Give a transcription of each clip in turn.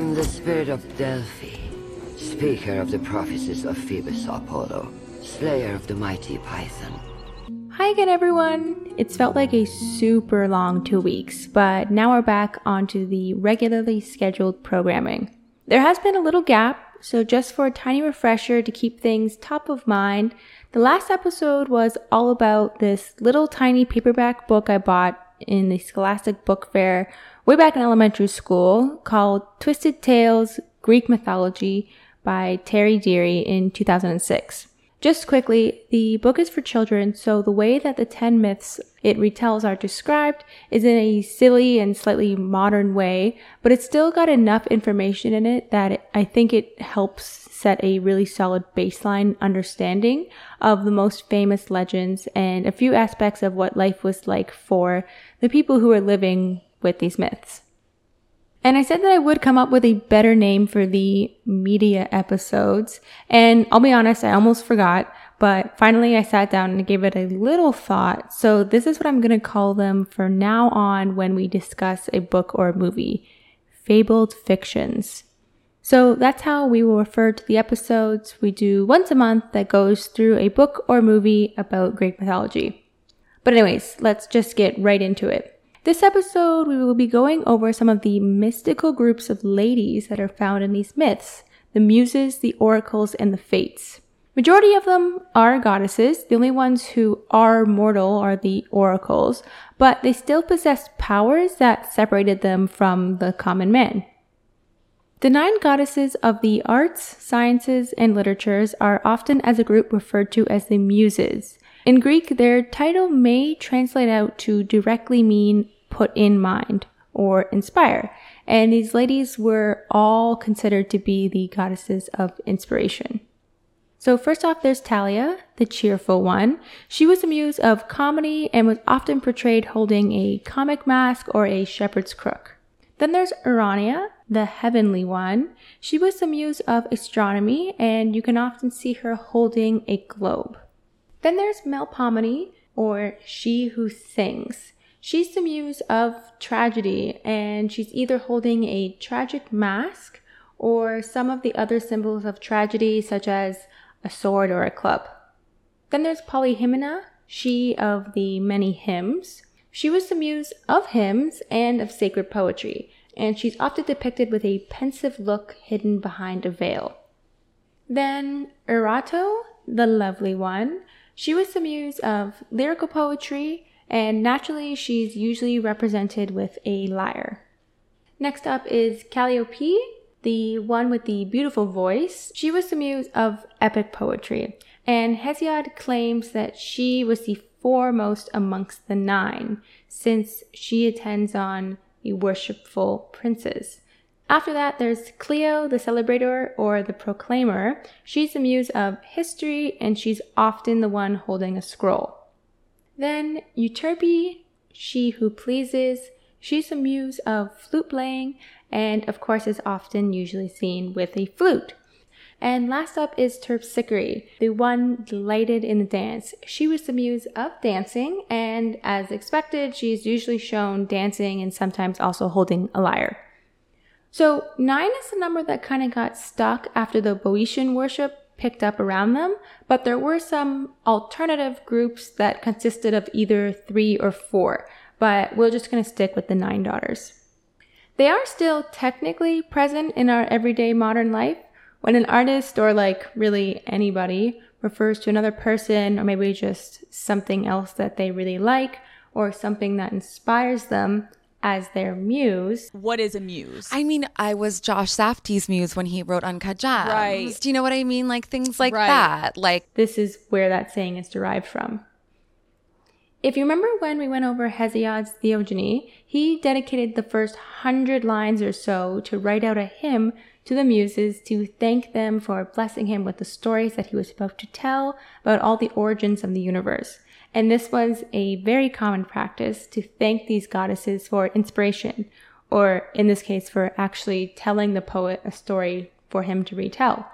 am the spirit of Delphi, speaker of the prophecies of Phoebus Apollo, slayer of the mighty Python. Hi again, everyone. It's felt like a super long two weeks, but now we're back onto the regularly scheduled programming. There has been a little gap, so just for a tiny refresher to keep things top of mind, the last episode was all about this little tiny paperback book I bought in the Scholastic Book Fair way back in elementary school called Twisted Tales Greek Mythology by Terry Deary in 2006. Just quickly, the book is for children, so the way that the 10 myths it retells are described is in a silly and slightly modern way, but it's still got enough information in it that it, I think it helps set a really solid baseline understanding of the most famous legends and a few aspects of what life was like for the people who were living with these myths. And I said that I would come up with a better name for the media episodes. And I'll be honest, I almost forgot, but finally I sat down and gave it a little thought. So this is what I'm going to call them for now on when we discuss a book or a movie. Fabled fictions. So that's how we will refer to the episodes we do once a month that goes through a book or movie about Greek mythology. But anyways, let's just get right into it. This episode, we will be going over some of the mystical groups of ladies that are found in these myths the muses, the oracles, and the fates. Majority of them are goddesses. The only ones who are mortal are the oracles, but they still possess powers that separated them from the common man. The nine goddesses of the arts, sciences, and literatures are often as a group referred to as the muses. In Greek, their title may translate out to directly mean put in mind or inspire. And these ladies were all considered to be the goddesses of inspiration. So first off, there's Thalia, the cheerful one. She was a muse of comedy and was often portrayed holding a comic mask or a shepherd's crook. Then there's Urania, the heavenly one. She was the muse of astronomy and you can often see her holding a globe. Then there's Melpomene, or she who sings. She's the muse of tragedy, and she's either holding a tragic mask or some of the other symbols of tragedy, such as a sword or a club. Then there's Polyhymnia, she of the many hymns. She was the muse of hymns and of sacred poetry, and she's often depicted with a pensive look hidden behind a veil. Then Erato, the lovely one, she was the muse of lyrical poetry, and naturally, she's usually represented with a lyre. Next up is Calliope, the one with the beautiful voice. She was the muse of epic poetry, and Hesiod claims that she was the foremost amongst the nine, since she attends on the worshipful princes. After that, there's Clio, the celebrator or the proclaimer. She's the muse of history and she's often the one holding a scroll. Then Euterpe, she who pleases. She's the muse of flute playing and of course is often usually seen with a flute. And last up is Terpsichore, the one delighted in the dance. She was the muse of dancing, and as expected, she's usually shown dancing and sometimes also holding a lyre. So nine is the number that kind of got stuck after the Boeotian worship picked up around them, but there were some alternative groups that consisted of either three or four, but we're just going to stick with the nine daughters. They are still technically present in our everyday modern life. When an artist or like really anybody refers to another person or maybe just something else that they really like or something that inspires them, as their muse. What is a muse? I mean, I was Josh Safdie's muse when he wrote Uncut Gems. Right. Do you know what I mean? Like things like Right. that. Like This is where that saying is derived from. If you remember when we went over Hesiod's Theogony, he dedicated the first hundred lines or so to write out a hymn to the muses to thank them for blessing him with the stories that he was about to tell about all the origins of the universe. And this was a very common practice to thank these goddesses for inspiration, or in this case, for actually telling the poet a story for him to retell.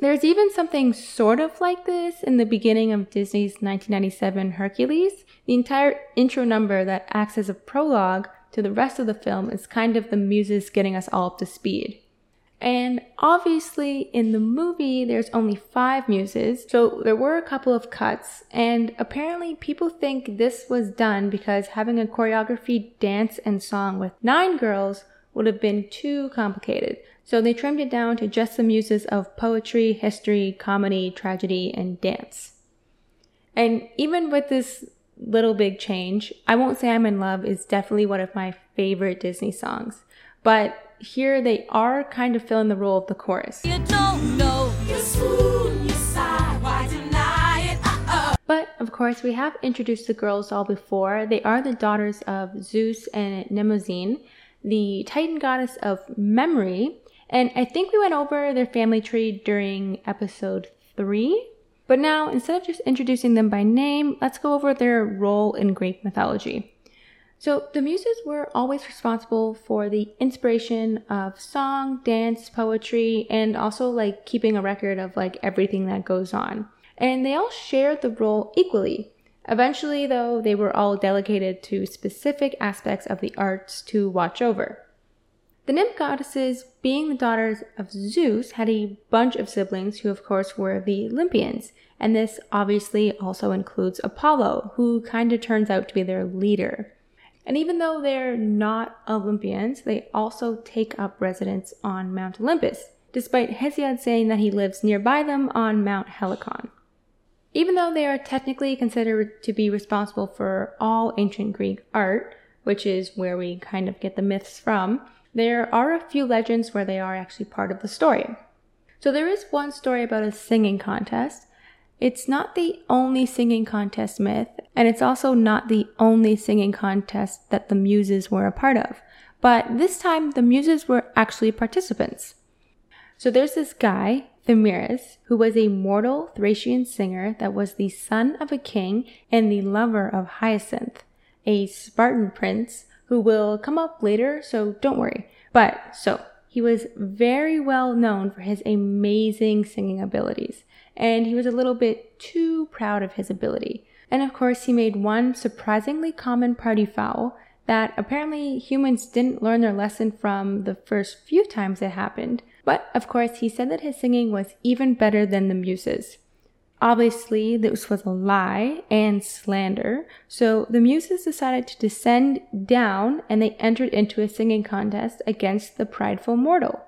There's even something sort of like this in the beginning of Disney's 1997 Hercules. The entire intro number that acts as a prologue to the rest of the film is kind of the muses getting us all up to speed. And obviously, in the movie, there's only five muses, so there were a couple of cuts, and apparently, people think this was done because having a choreography, dance, and song with nine girls would have been too complicated. So they trimmed it down to just the muses of poetry, history, comedy, tragedy, and dance. And even with this little big change, I Won't Say I'm in Love is definitely one of my favorite Disney songs. But here they are kind of filling the role of the chorus. But of course, we have introduced the girls all before. They are the daughters of Zeus and Mnemosyne, the Titan goddess of memory. And I think we went over their family tree during episode three. But now, instead of just introducing them by name, let's go over their role in Greek mythology. So the muses were always responsible for the inspiration of song, dance, poetry, and also like keeping a record of like everything that goes on. And they all shared the role equally. Eventually, though, they were all delegated to specific aspects of the arts to watch over. The nymph goddesses, being the daughters of Zeus, had a bunch of siblings who, of course, were the Olympians. And this obviously also includes Apollo, who kind of turns out to be their leader. And even though they're not Olympians, they also take up residence on Mount Olympus, despite Hesiod saying that he lives nearby them on Mount Helicon. Even though they are technically considered to be responsible for all ancient Greek art, which is where we kind of get the myths from, there are a few legends where they are actually part of the story. So there is one story about a singing contest, it's not the only singing contest myth, and it's also not the only singing contest that the Muses were a part of. But this time, the Muses were actually participants. So there's this guy, Thamyras, who was a mortal Thracian singer that was the son of a king and the lover of Hyacinth, a Spartan prince who will come up later, so don't worry. But so, he was very well known for his amazing singing abilities and he was a little bit too proud of his ability. And of course, he made one surprisingly common party foul that apparently humans didn't learn their lesson from the first few times it happened. But of course, he said that his singing was even better than the muses. Obviously, this was a lie and slander, so the muses decided to descend down and they entered into a singing contest against the prideful mortal.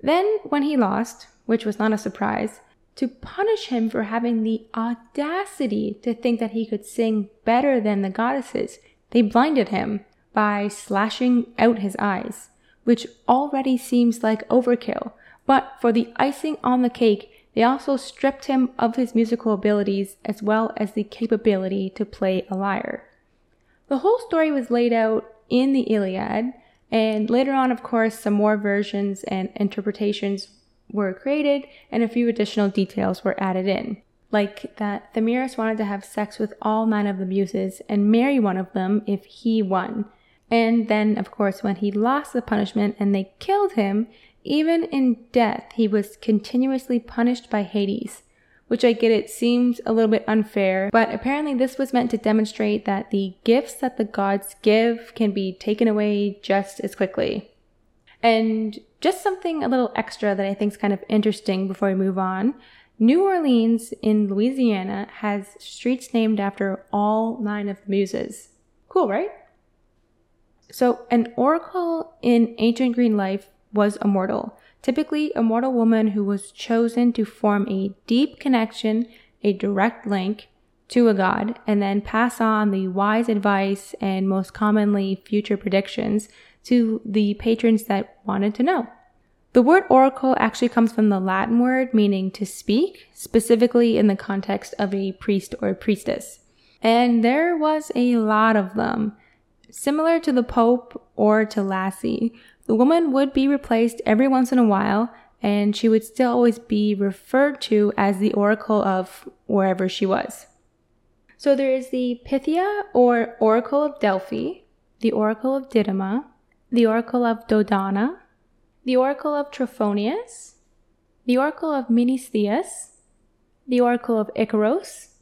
Then, when he lost, which was not a surprise, to punish him for having the audacity to think that he could sing better than the goddesses. They blinded him by slashing out his eyes, which already seems like overkill. But for the icing on the cake, they also stripped him of his musical abilities as well as the capability to play a lyre. The whole story was laid out in the Iliad, and later on, of course, some more versions and interpretations were created and a few additional details were added in. Like that Thamyras wanted to have sex with all nine of the muses and marry one of them if he won. And then, of course, when he lost the punishment and they killed him, even in death, he was continuously punished by Hades. Which I get it seems a little bit unfair, but apparently this was meant to demonstrate that the gifts that the gods give can be taken away just as quickly. And just something a little extra that I think is kind of interesting before we move on. New Orleans in Louisiana has streets named after all nine of the muses. Cool, right? So, an oracle in ancient Greek life was a mortal, typically a mortal woman who was chosen to form a deep connection, a direct link to a god, and then pass on the wise advice and most commonly future predictions to the patrons that wanted to know. The word oracle actually comes from the Latin word meaning to speak, specifically in the context of a priest or a priestess. And there was a lot of them. Similar to the Pope or to Lassie, the woman would be replaced every once in a while, and she would still always be referred to as the oracle of wherever she was. So there is the Pythia or Oracle of Delphi, the Oracle of Didyma, the Oracle of Dodona, the Oracle of Trophonius, the Oracle of Menestheus, the Oracle of Icaros,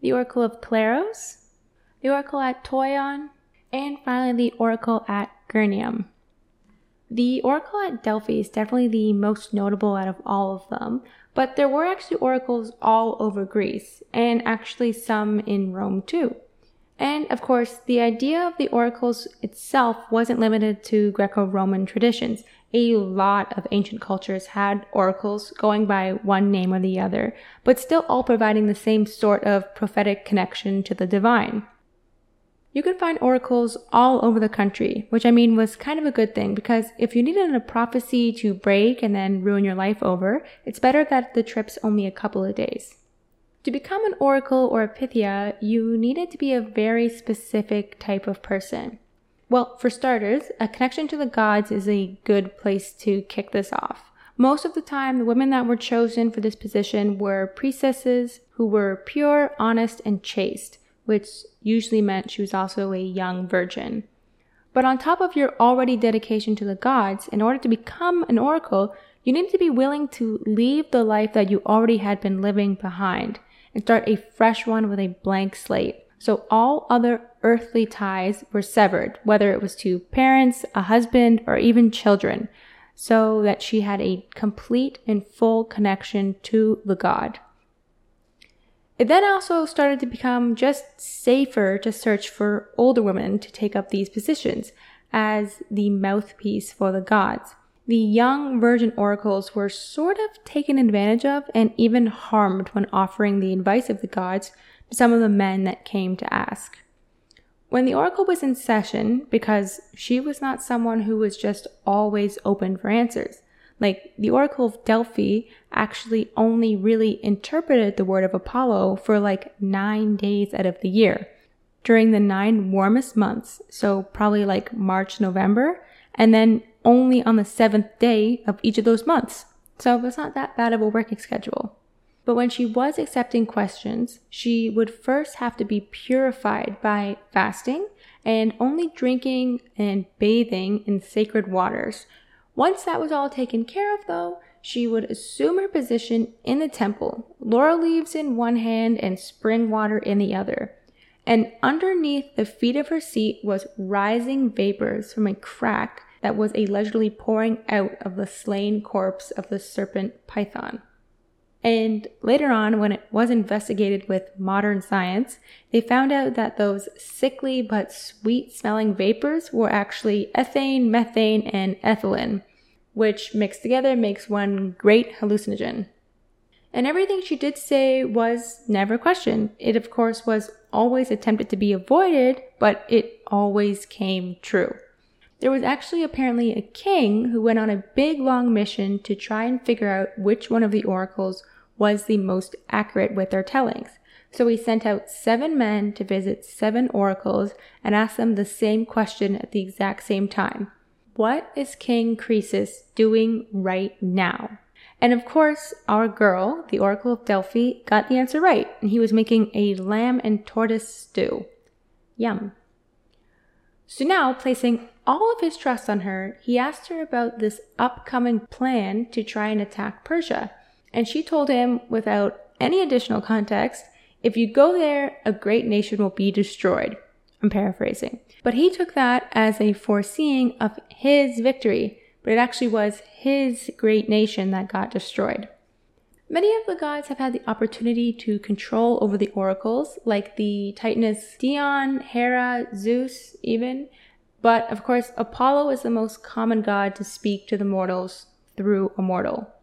the Oracle of Claros, the Oracle at Toyon, and finally the oracle at Gurnium. The oracle at Delphi is definitely the most notable out of all of them, but there were actually oracles all over Greece, and actually some in Rome too. And of course, the idea of the oracles itself wasn't limited to Greco Roman traditions. A lot of ancient cultures had oracles going by one name or the other, but still all providing the same sort of prophetic connection to the divine. You could find oracles all over the country, which I mean was kind of a good thing because if you needed a prophecy to break and then ruin your life over, it's better that the trip's only a couple of days. To become an oracle or a pythia, you needed to be a very specific type of person. Well, for starters, a connection to the gods is a good place to kick this off. Most of the time, the women that were chosen for this position were priestesses who were pure, honest, and chaste, which usually meant she was also a young virgin. But on top of your already dedication to the gods, in order to become an oracle, you needed to be willing to leave the life that you already had been living behind and start a fresh one with a blank slate. So all other earthly ties were severed, whether it was to parents, a husband, or even children, so that she had a complete and full connection to the God. It then also started to become just safer to search for older women to take up these positions as the mouthpiece for the gods the young virgin oracles were sort of taken advantage of and even harmed when offering the advice of the gods to some of the men that came to ask. When the oracle was in session, because she was not someone who was just always open for answers, like the oracle of Delphi actually only really interpreted the word of Apollo for like nine days out of the year during the nine warmest months, so probably like March, November, and then only on the seventh day of each of those months. So it's not that bad of a working schedule. But when she was accepting questions, she would first have to be purified by fasting and only drinking and bathing in sacred waters. Once that was all taken care of, though, she would assume her position in the temple, laurel leaves in one hand and spring water in the other. And underneath the feet of her seat was rising vapors from a crack that was allegedly pouring out of the slain corpse of the serpent Python. And later on, when it was investigated with modern science, they found out that those sickly but sweet smelling vapors were actually ethane, methane, and ethylene, which mixed together makes one great hallucinogen. And everything she did say was never questioned. It, of course, was always attempted to be avoided, but it always came true. There was actually apparently a king who went on a big long mission to try and figure out which one of the oracles was the most accurate with their tellings. So he sent out seven men to visit seven oracles and ask them the same question at the exact same time. What is King Croesus doing right now? And of course, our girl, the Oracle of Delphi, got the answer right, and he was making a lamb and tortoise stew. Yum. So now, placing all of his trust on her, he asked her about this upcoming plan to try and attack Persia. And she told him, without any additional context, if you go there, a great nation will be destroyed. I'm paraphrasing. But he took that as a foreseeing of his victory, but it actually was his great nation that got destroyed. Many of the gods have had the opportunity to control over the oracles, like the Titaness Dion, Hera, Zeus, even. But of course, Apollo is the most common god to speak to the mortals through a mortal.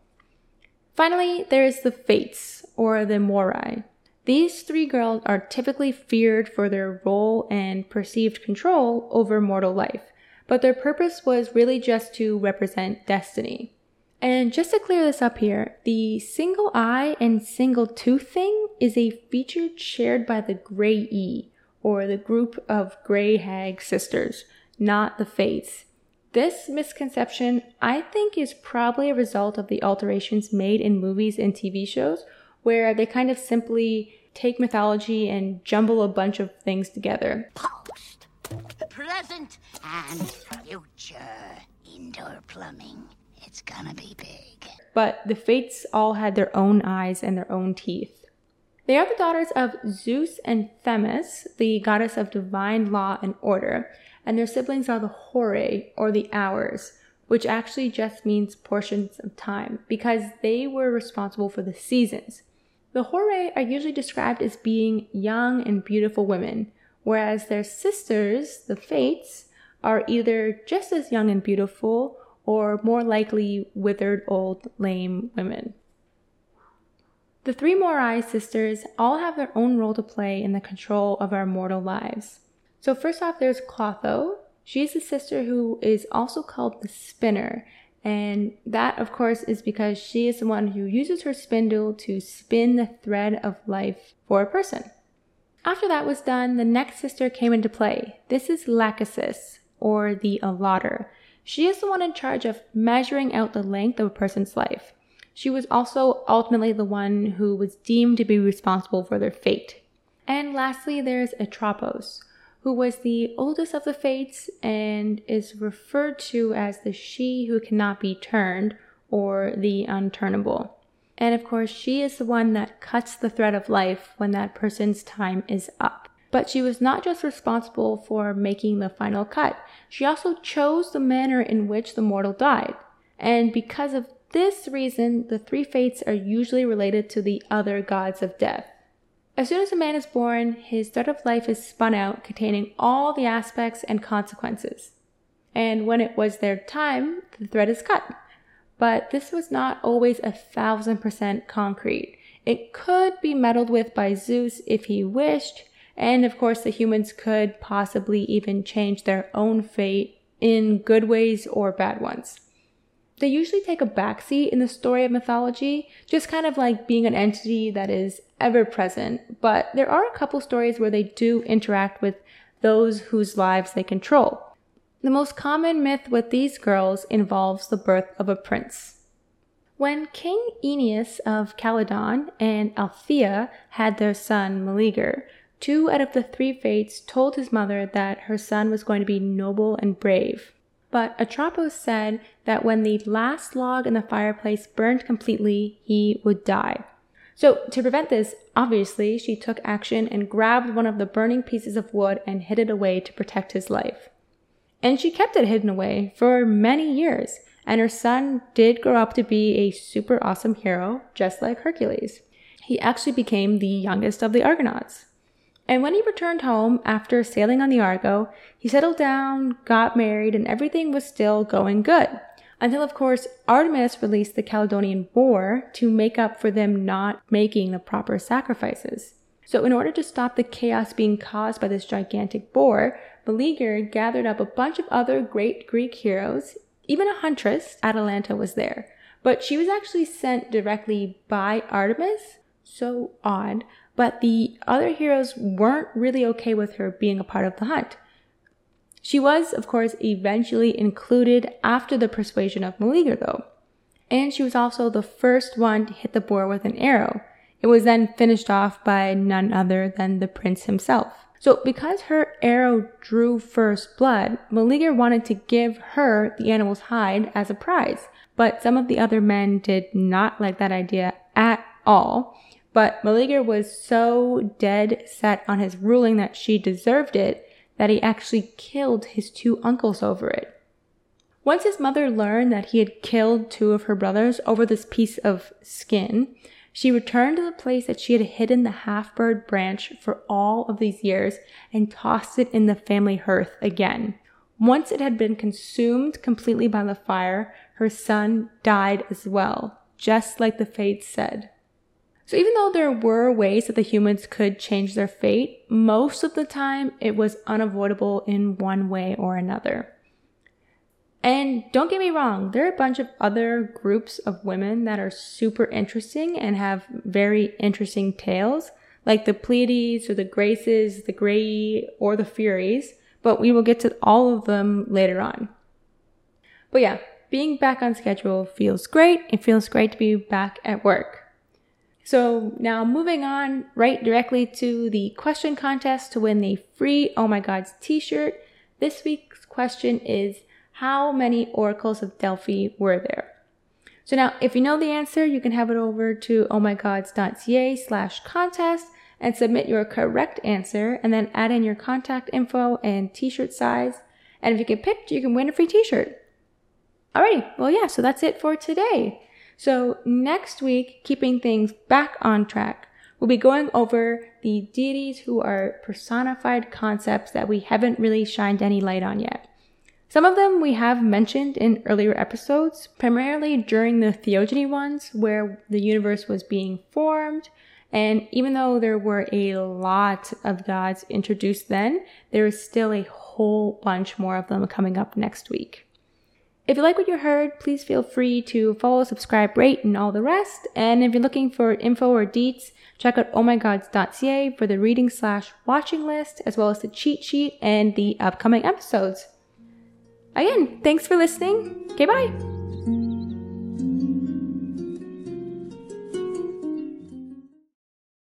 Finally, there is the Fates, or the Moirai. These three girls are typically feared for their role and perceived control over mortal life, but their purpose was really just to represent destiny. And just to clear this up here, the single eye and single tooth thing is a feature shared by the Grey E, or the group of Grey Hag sisters, not the Fates. This misconception, I think, is probably a result of the alterations made in movies and TV shows, where they kind of simply take mythology and jumble a bunch of things together. Post, present, and future indoor plumbing. It's gonna be big. But the Fates all had their own eyes and their own teeth. They are the daughters of Zeus and Themis, the goddess of divine law and order, and their siblings are the Horae, or the hours, which actually just means portions of time, because they were responsible for the seasons. The Horae are usually described as being young and beautiful women, whereas their sisters, the Fates, are either just as young and beautiful or more likely withered old lame women. The three Moirai sisters all have their own role to play in the control of our mortal lives. So first off, there's Clotho. She's the sister who is also called the spinner. And that, of course, is because she is the one who uses her spindle to spin the thread of life for a person. After that was done, the next sister came into play. This is Lachesis, or the allotter. She is the one in charge of measuring out the length of a person's life. She was also ultimately the one who was deemed to be responsible for their fate. And lastly, there's Atropos, who was the oldest of the fates and is referred to as the she who cannot be turned or the unturnable. And of course, she is the one that cuts the thread of life when that person's time is up. But she was not just responsible for making the final cut, she also chose the manner in which the mortal died. And because of this reason, the three fates are usually related to the other gods of death. As soon as a man is born, his thread of life is spun out, containing all the aspects and consequences. And when it was their time, the thread is cut. But this was not always a thousand percent concrete. It could be meddled with by Zeus if he wished, and of course, the humans could possibly even change their own fate in good ways or bad ones they usually take a backseat in the story of mythology, just kind of like being an entity that is ever present. But there are a couple stories where they do interact with those whose lives they control. The most common myth with these girls involves the birth of a prince. When King Oeneus of Calydon and Althea had their son Meleager, two out of the three fates told his mother that her son was going to be noble and brave. But Atropos said that when the last log in the fireplace burned completely, he would die. So, to prevent this, obviously, she took action and grabbed one of the burning pieces of wood and hid it away to protect his life. And she kept it hidden away for many years, and her son did grow up to be a super awesome hero, just like Hercules. He actually became the youngest of the Argonauts. And when he returned home after sailing on the Argo, he settled down, got married, and everything was still going good. Until, of course, Artemis released the Calydonian boar to make up for them not making the proper sacrifices. So, in order to stop the chaos being caused by this gigantic boar, Meleager gathered up a bunch of other great Greek heroes. Even a huntress, Atalanta, was there. But she was actually sent directly by Artemis. So odd but the other heroes weren't really okay with her being a part of the hunt. She was, of course, eventually included after the persuasion of Meleager, though. And she was also the first one to hit the boar with an arrow. It was then finished off by none other than the prince himself. So, because her arrow drew first blood, Meleager wanted to give her the animal's hide as a prize. But some of the other men did not like that idea at all. But Meleager was so dead set on his ruling that she deserved it that he actually killed his two uncles over it. Once his mother learned that he had killed two of her brothers over this piece of skin, she returned to the place that she had hidden the half bird branch for all of these years and tossed it in the family hearth again. Once it had been consumed completely by the fire, her son died as well, just like the fates said. So even though there were ways that the humans could change their fate, most of the time it was unavoidable in one way or another. And don't get me wrong, there are a bunch of other groups of women that are super interesting and have very interesting tales, like the Pleiades or the Graces, the Grey, or the Furies, but we will get to all of them later on. But yeah, being back on schedule feels great. It feels great to be back at work. So now moving on right directly to the question contest to win the free Oh My Gods t-shirt. This week's question is how many oracles of Delphi were there? So now, if you know the answer, you can have it over to ohmygods.ca slash contest and submit your correct answer and then add in your contact info and t-shirt size. And if you get picked, you can win a free t-shirt. Alrighty, well yeah, so that's it for today. So next week, keeping things back on track, we'll be going over the deities who are personified concepts that we haven't really shined any light on yet. Some of them we have mentioned in earlier episodes, primarily during the theogony ones, where the universe was being formed. And even though there were a lot of gods introduced then, there is still a whole bunch more of them coming up next week. If you like what you heard, please feel free to follow, subscribe, rate, and all the rest. And if you're looking for info or deets, check out ohmygods.ca for the reading slash watching list, as well as the cheat sheet and the upcoming episodes. Again, thanks for listening. Okay, bye.